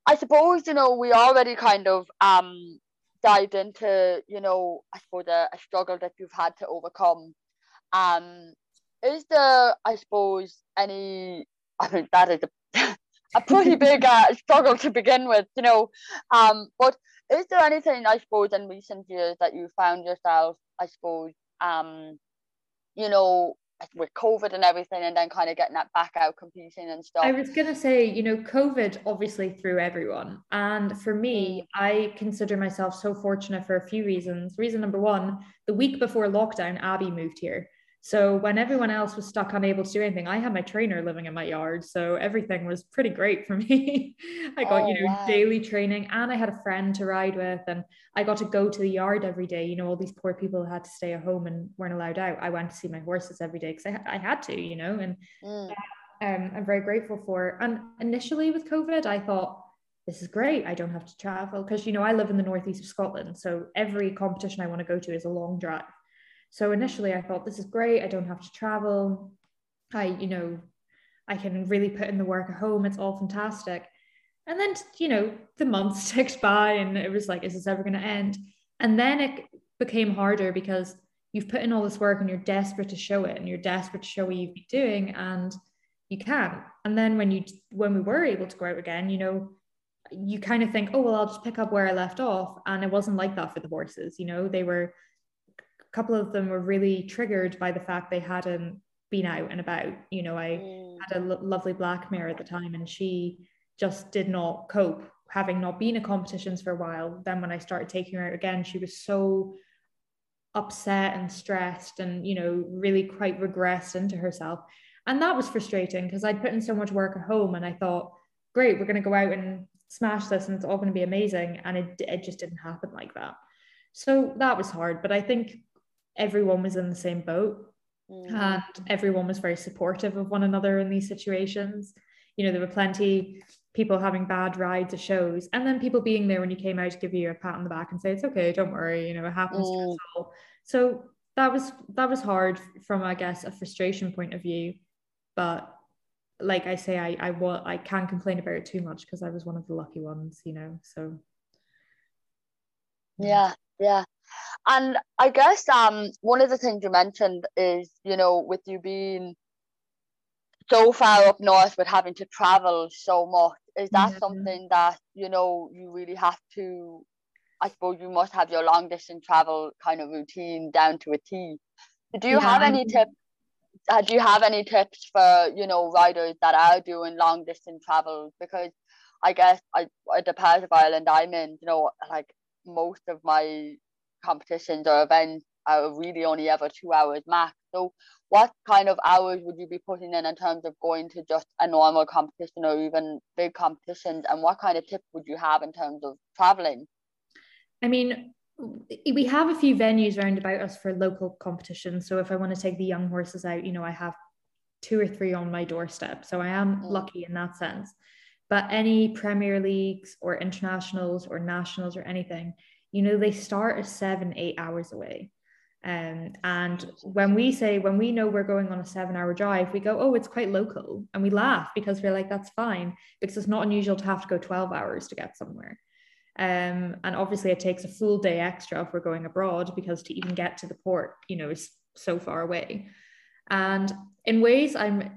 I suppose, you know, we already kind of um dived into, you know, I suppose a, a struggle that you've had to overcome. Um, is there, I suppose, any I mean that is a, a pretty big uh, struggle to begin with, you know. Um, but is there anything, I suppose, in recent years that you found yourself, I suppose, um, you know, with COVID and everything, and then kind of getting that back out competing and stuff? I was going to say, you know, COVID obviously threw everyone. And for me, mm. I consider myself so fortunate for a few reasons. Reason number one, the week before lockdown, Abby moved here. So when everyone else was stuck unable to do anything, I had my trainer living in my yard. So everything was pretty great for me. I got, Oh, you know, wow. daily training and I had a friend to ride with and I got to go to the yard every day. You know, all these poor people had to stay at home and weren't allowed out. I went to see my horses every day because I, I had to, you know, and Mm, um, I'm very grateful for. And initially with COVID, I thought, this is great. I don't have to travel because, you know, I live in the northeast of Scotland. So every competition I want to go to is a long drive. So initially I thought, this is great. I don't have to travel. I, you know, I can really put in the work at home. It's all fantastic. And then, you know, the months ticked by and it was like, is this ever going to end? And then it became harder because you've put in all this work and you're desperate to show it and you're desperate to show what you've been doing and you can't. And then when you when we were able to go out again, you know, you kind of think, oh well, I'll just pick up where I left off. And it wasn't like that for the horses. You know, they were couple of them were really triggered by the fact they hadn't been out and about. You know, I mm, had a lo- lovely black mare at the time and she just did not cope. Having not been at competitions for a while then when i started taking her out again she was so upset and stressed and you know really quite regressed into herself. And that was frustrating because i'd put in so much work at home and i thought great we're going to go out and smash this and it's all going to be amazing. And it, it just didn't happen like that. So that was hard but i think everyone was in the same boat Mm. And everyone was very supportive of one another in these situations. You know, there were plenty people having bad rides at shows, and then people being there when you came out to give you a pat on the back and say, It's okay, don't worry, you know, it happens mm. to us all. So that was that was hard from I guess a frustration point of view. But like I say, I I want I can't complain about it too much because I was one of the lucky ones, you know. So yeah, yeah. And I guess um one of the things you mentioned is, you know, with you being so far up north with having to travel so much, is that yeah. something that, you know, you really have to I suppose you must have your long distance travel kind of routine down to a T. Do you yeah. have any tips? Uh, do you have any tips for you know riders that are doing long distance travel? Because I guess I the part of Ireland I'm in, you know, like most of my competitions or events are really only ever two hours max. So what kind of hours would you be putting in in terms of going to just a normal competition or even big competitions? And what kind of tips would you have in terms of traveling? I mean we have a few venues around about us for local competitions. So if i want to take the young horses out you know i have two or three on my doorstep. So i am mm. lucky in that sense. But any premier leagues or internationals or nationals or anything you know they start at seven eight hours away. Um, and when we say when we know we're going on a seven hour drive we go oh it's quite local. And we laugh because we're like that's fine because it's not unusual to have to go 12 hours to get somewhere. Um, and obviously it takes a full day extra if we're going abroad because to even get to the port you know is so far away. And in ways i'm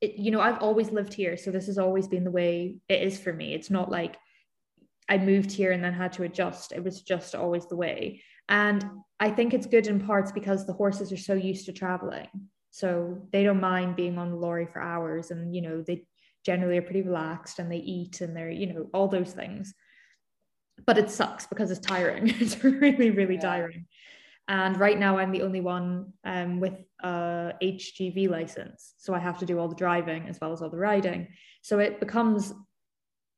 it, you know i've always lived here so this has always been the way it is for me. It's not like I moved here and then had to adjust. It was just always the way. And I think it's good in parts because the horses are so used to traveling. So they don't mind being on the lorry for hours and, you know, they generally are pretty relaxed and they eat and they're, you know, all those things. But it sucks because it's tiring. it's really, really yeah. tiring. And right now, I'm the only one um, with a HGV license. So I have to do all the driving as well as all the riding. So it becomes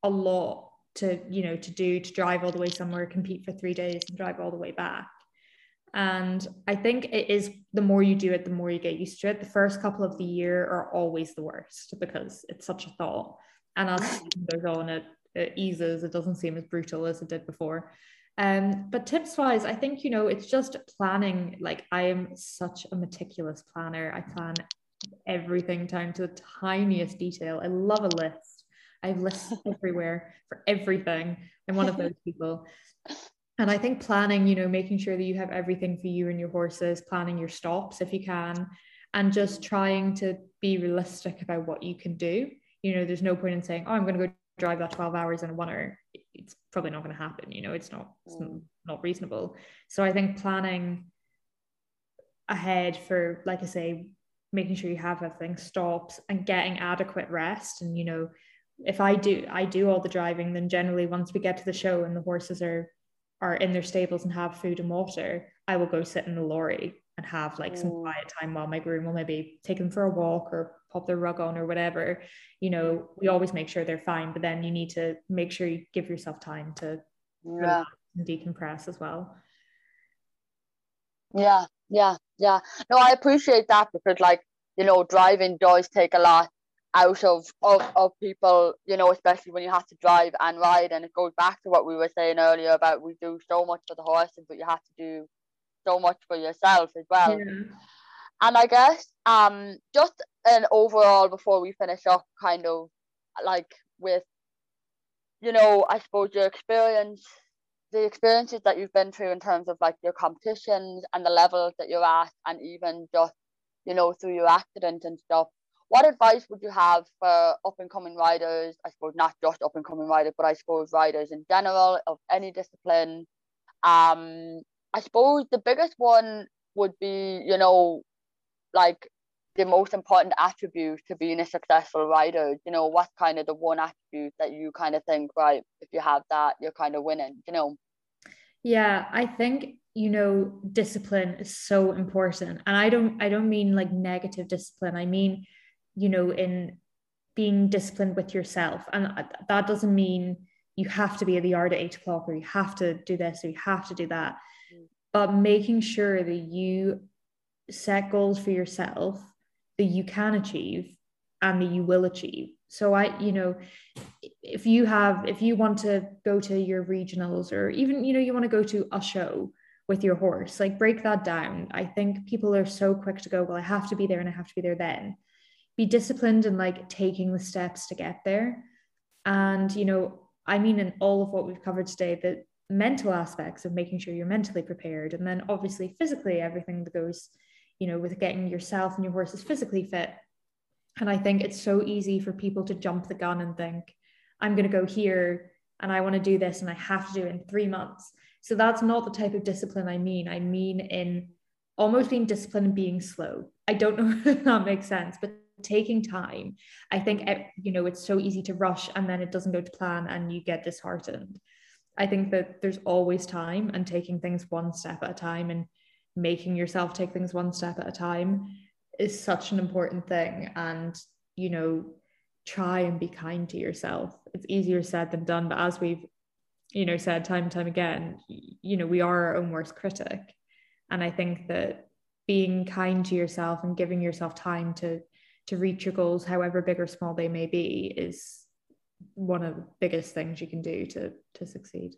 a lot to you know to do to drive all the way somewhere compete for three days and drive all the way back and i think it is the more you do it the more you get used to it the first couple of the year are always the worst because it's such a thought and as it goes on it, it eases it doesn't seem as brutal as it did before um, but tips wise, I think, you know, it's just planning. Like, I am such a meticulous planner. I plan everything down to the tiniest detail. I love a list. I have lists everywhere for everything. I'm one of those people. And I think planning, you know, making sure that you have everything for you and your horses, planning your stops if you can, and just trying to be realistic about what you can do. You know, there's no point in saying, oh, I'm going to go drive that 12 hours in one hour. It's probably not going to happen. You know, it's not, it's mm. not reasonable. So I think planning ahead for, like I say, making sure you have everything stops and getting adequate rest and, you know, if I do I do all the driving, then generally once we get to the show and the horses are are in their stables and have food and water, I will go sit in the lorry and have like some quiet time while my groom will maybe take them for a walk or pop their rug on or whatever. You know, we always make sure they're fine, but then you need to make sure you give yourself time to yeah. and decompress as well. Yeah, yeah, yeah. No, I appreciate that because like, you know, driving does take a lot out of, of of people you know especially when you have to drive and ride and it goes back to what we were saying earlier about we do so much for the horses but you have to do so much for yourself as well yeah. and i guess um just an overall before we finish up kind of like with you know i suppose your experience the experiences that you've been through in terms of like your competitions and the levels that you're at and even just you know through your accident and stuff what advice would you have for up and coming riders? I suppose not just up and coming riders, but I suppose riders in general of any discipline. Um, I suppose the biggest one would be, you know, like the most important attribute to being a successful rider. You know, what kind of the one attribute that you kind of think, right, if you have that, you're kind of winning, you know? Yeah, I think you know discipline is so important and i don't i don't mean like negative discipline i mean you know, in being disciplined with yourself. And that doesn't mean you have to be at the yard at eight o'clock or you have to do this or you have to do that. Mm. But making sure that you set goals for yourself that you can achieve and that you will achieve. So I, you know, if you have, if you want to go to your regionals or even, you know, you want to go to a show with your horse, like break that down. I think people are so quick to go, well, I have to be there and I have to be there then. Be disciplined and like taking the steps to get there. And, you know, I mean, in all of what we've covered today, the mental aspects of making sure you're mentally prepared. And then obviously physically, everything that goes, you know, with getting yourself and your horses physically fit and I think it's so easy for people to jump the gun and think, I'm going to go here and I want to do this and I have to do it in three months. So that's not the type of discipline I mean. I mean in almost being disciplined and being slow. I don't know if that makes sense, but taking time. I think, you know, it's so easy to rush and then it doesn't go to plan and you get disheartened. I think that there's always time and taking things one step at a time and making yourself take things one step at a time is such an important thing and you know try and be kind to yourself it's easier said than done but as we've you know said time and time again you know we are our own worst critic and i think that being kind to yourself and giving yourself time to to reach your goals however big or small they may be is one of the biggest things you can do to to succeed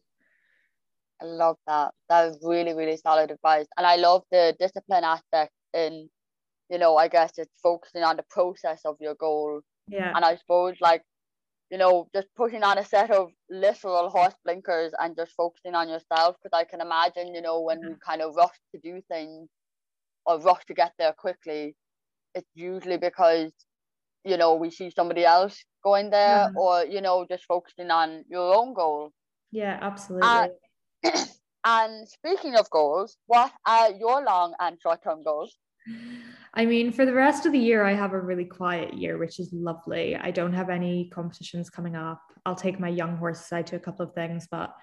i love that that was really really solid advice and i love the discipline aspect in you know, I guess it's focusing on the process of your goal. Yeah. And I suppose like, you know, just putting on a set of literal horse blinkers and just focusing on yourself. Because I can imagine, you know, when yeah. we kind of rush to do things or rush to get there quickly, it's usually because, you know, we see somebody else going there yeah. or, you know, just focusing on your own goal. Yeah, absolutely. Uh, and, and speaking of goals, what are your long and short term goals? I mean, for the rest of the year, I have a really quiet year, which is lovely. I don't have any competitions coming up. I'll take my young horse side to a couple of things, but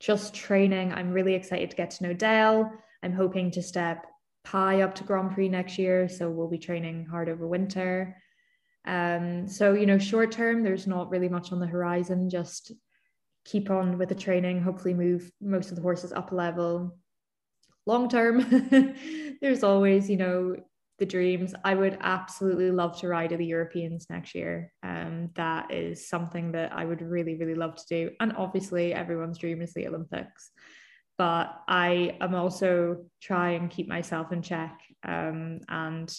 just training. I'm really excited to get to know Dale. I'm hoping to step Pie up to Grand Prix next year. So we'll be training hard over winter. Um, so, you know, short term, there's not really much on the horizon. Just keep on with the training, hopefully, move most of the horses up a level. Long term, there's always, you know, the dreams. I would absolutely love to ride at the Europeans next year. Um, that is something that I would really, really love to do. And obviously, everyone's dream is the Olympics. But I am also try and keep myself in check um, and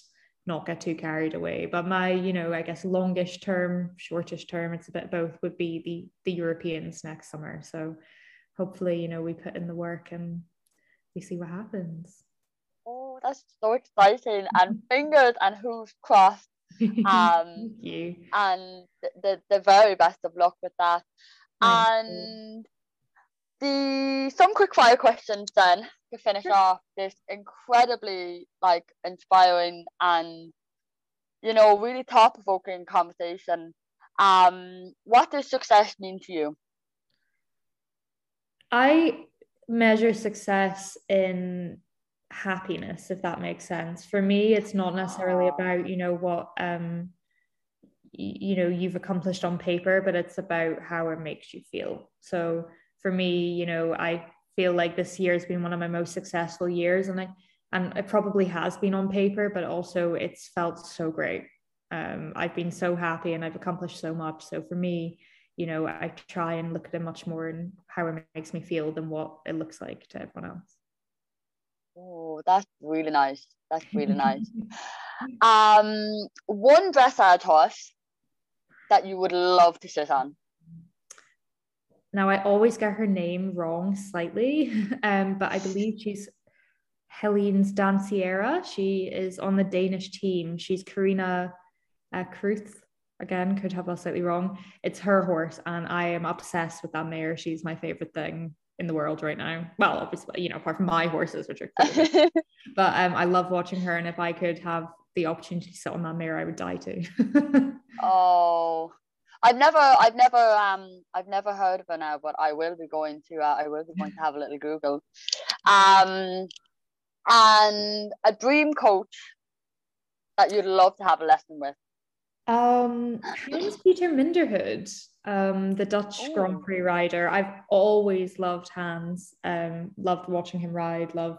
not get too carried away. But my, you know, I guess longish term, shortish term, it's a bit both would be the the Europeans next summer. So hopefully, you know, we put in the work and we see what happens Oh, that's so exciting and fingers and hooves crossed um you and the, the very best of luck with that Thank and you. The some quick fire questions then to finish off this incredibly like inspiring and you know really thought-provoking conversation. Um what does success mean to you? I measure success in happiness if that makes sense. For me it's not necessarily about you know what um you know you've accomplished on paper but it's about how it makes you feel. So for me you know i feel like this year has been one of my most successful years and i and it probably has been on paper but also it's felt so great um, i've been so happy and i've accomplished so much so for me you know i try and look at it much more in how it makes me feel than what it looks like to everyone else Oh, that's really nice. That's really nice. um, one dressage horse that you would love to sit on. Now I always get her name wrong slightly, um, but I believe she's Heiline's Danciera. She is on the Danish team. She's Carina uh, Krüth. Again, could have that slightly wrong. It's her horse, and I am obsessed with that mare. She's my favorite thing in the world right now. Well, obviously, you know, apart from my horses, which are cool. but um, I love watching her, and if I could have the opportunity to sit on that mare, I would die too. oh, I've never, I've never, um, I've never heard of her now, but I will be going to, uh, I will be going to have a little Google. Um, and a dream coach that you'd love to have a lesson with. Um, Hans Peter Minderhoud um, the Dutch oh. Grand Prix rider. I've always loved Hans. Um, loved watching him ride. Love,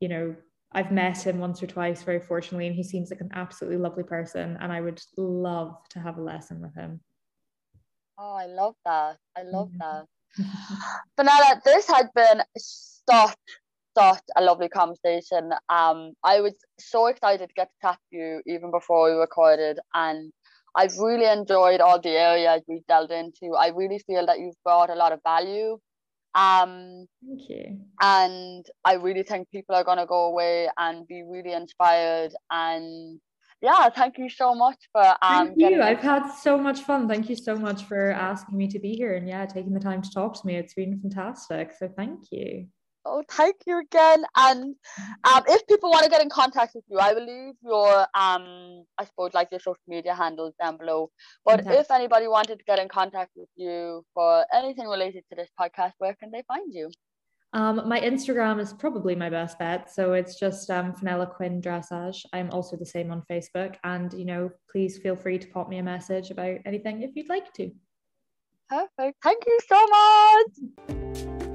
you know, I've met him once or twice, very fortunately, and he seems like an absolutely lovely person. And I would love to have a lesson with him. Oh, I love that. I love that. Fenella, this has been such, such a lovely conversation. Um, I was so excited to get to chat to you even before we recorded, and I've really enjoyed all the areas we delved into. I really feel that you've brought a lot of value um, Thank you. And I really think people are going to go away and be really inspired. And yeah, thank you so much for. Um, thank you. I've had so much fun. Thank you so much for asking me to be here and yeah, taking the time to talk to me. It's been fantastic. So thank you. Oh, thank you again. And um, if people want to get in contact with you, I will leave your um, I suppose like your social media handles down below. But if anybody wanted to get in contact with you for anything related to this podcast, where can they find you? Um, my Instagram is probably my best bet. So it's just um, Fenella Quinn Dressage. I'm also the same on Facebook. And, you know, please feel free to pop me a message about anything if you'd like to. Perfect. Thank you so much.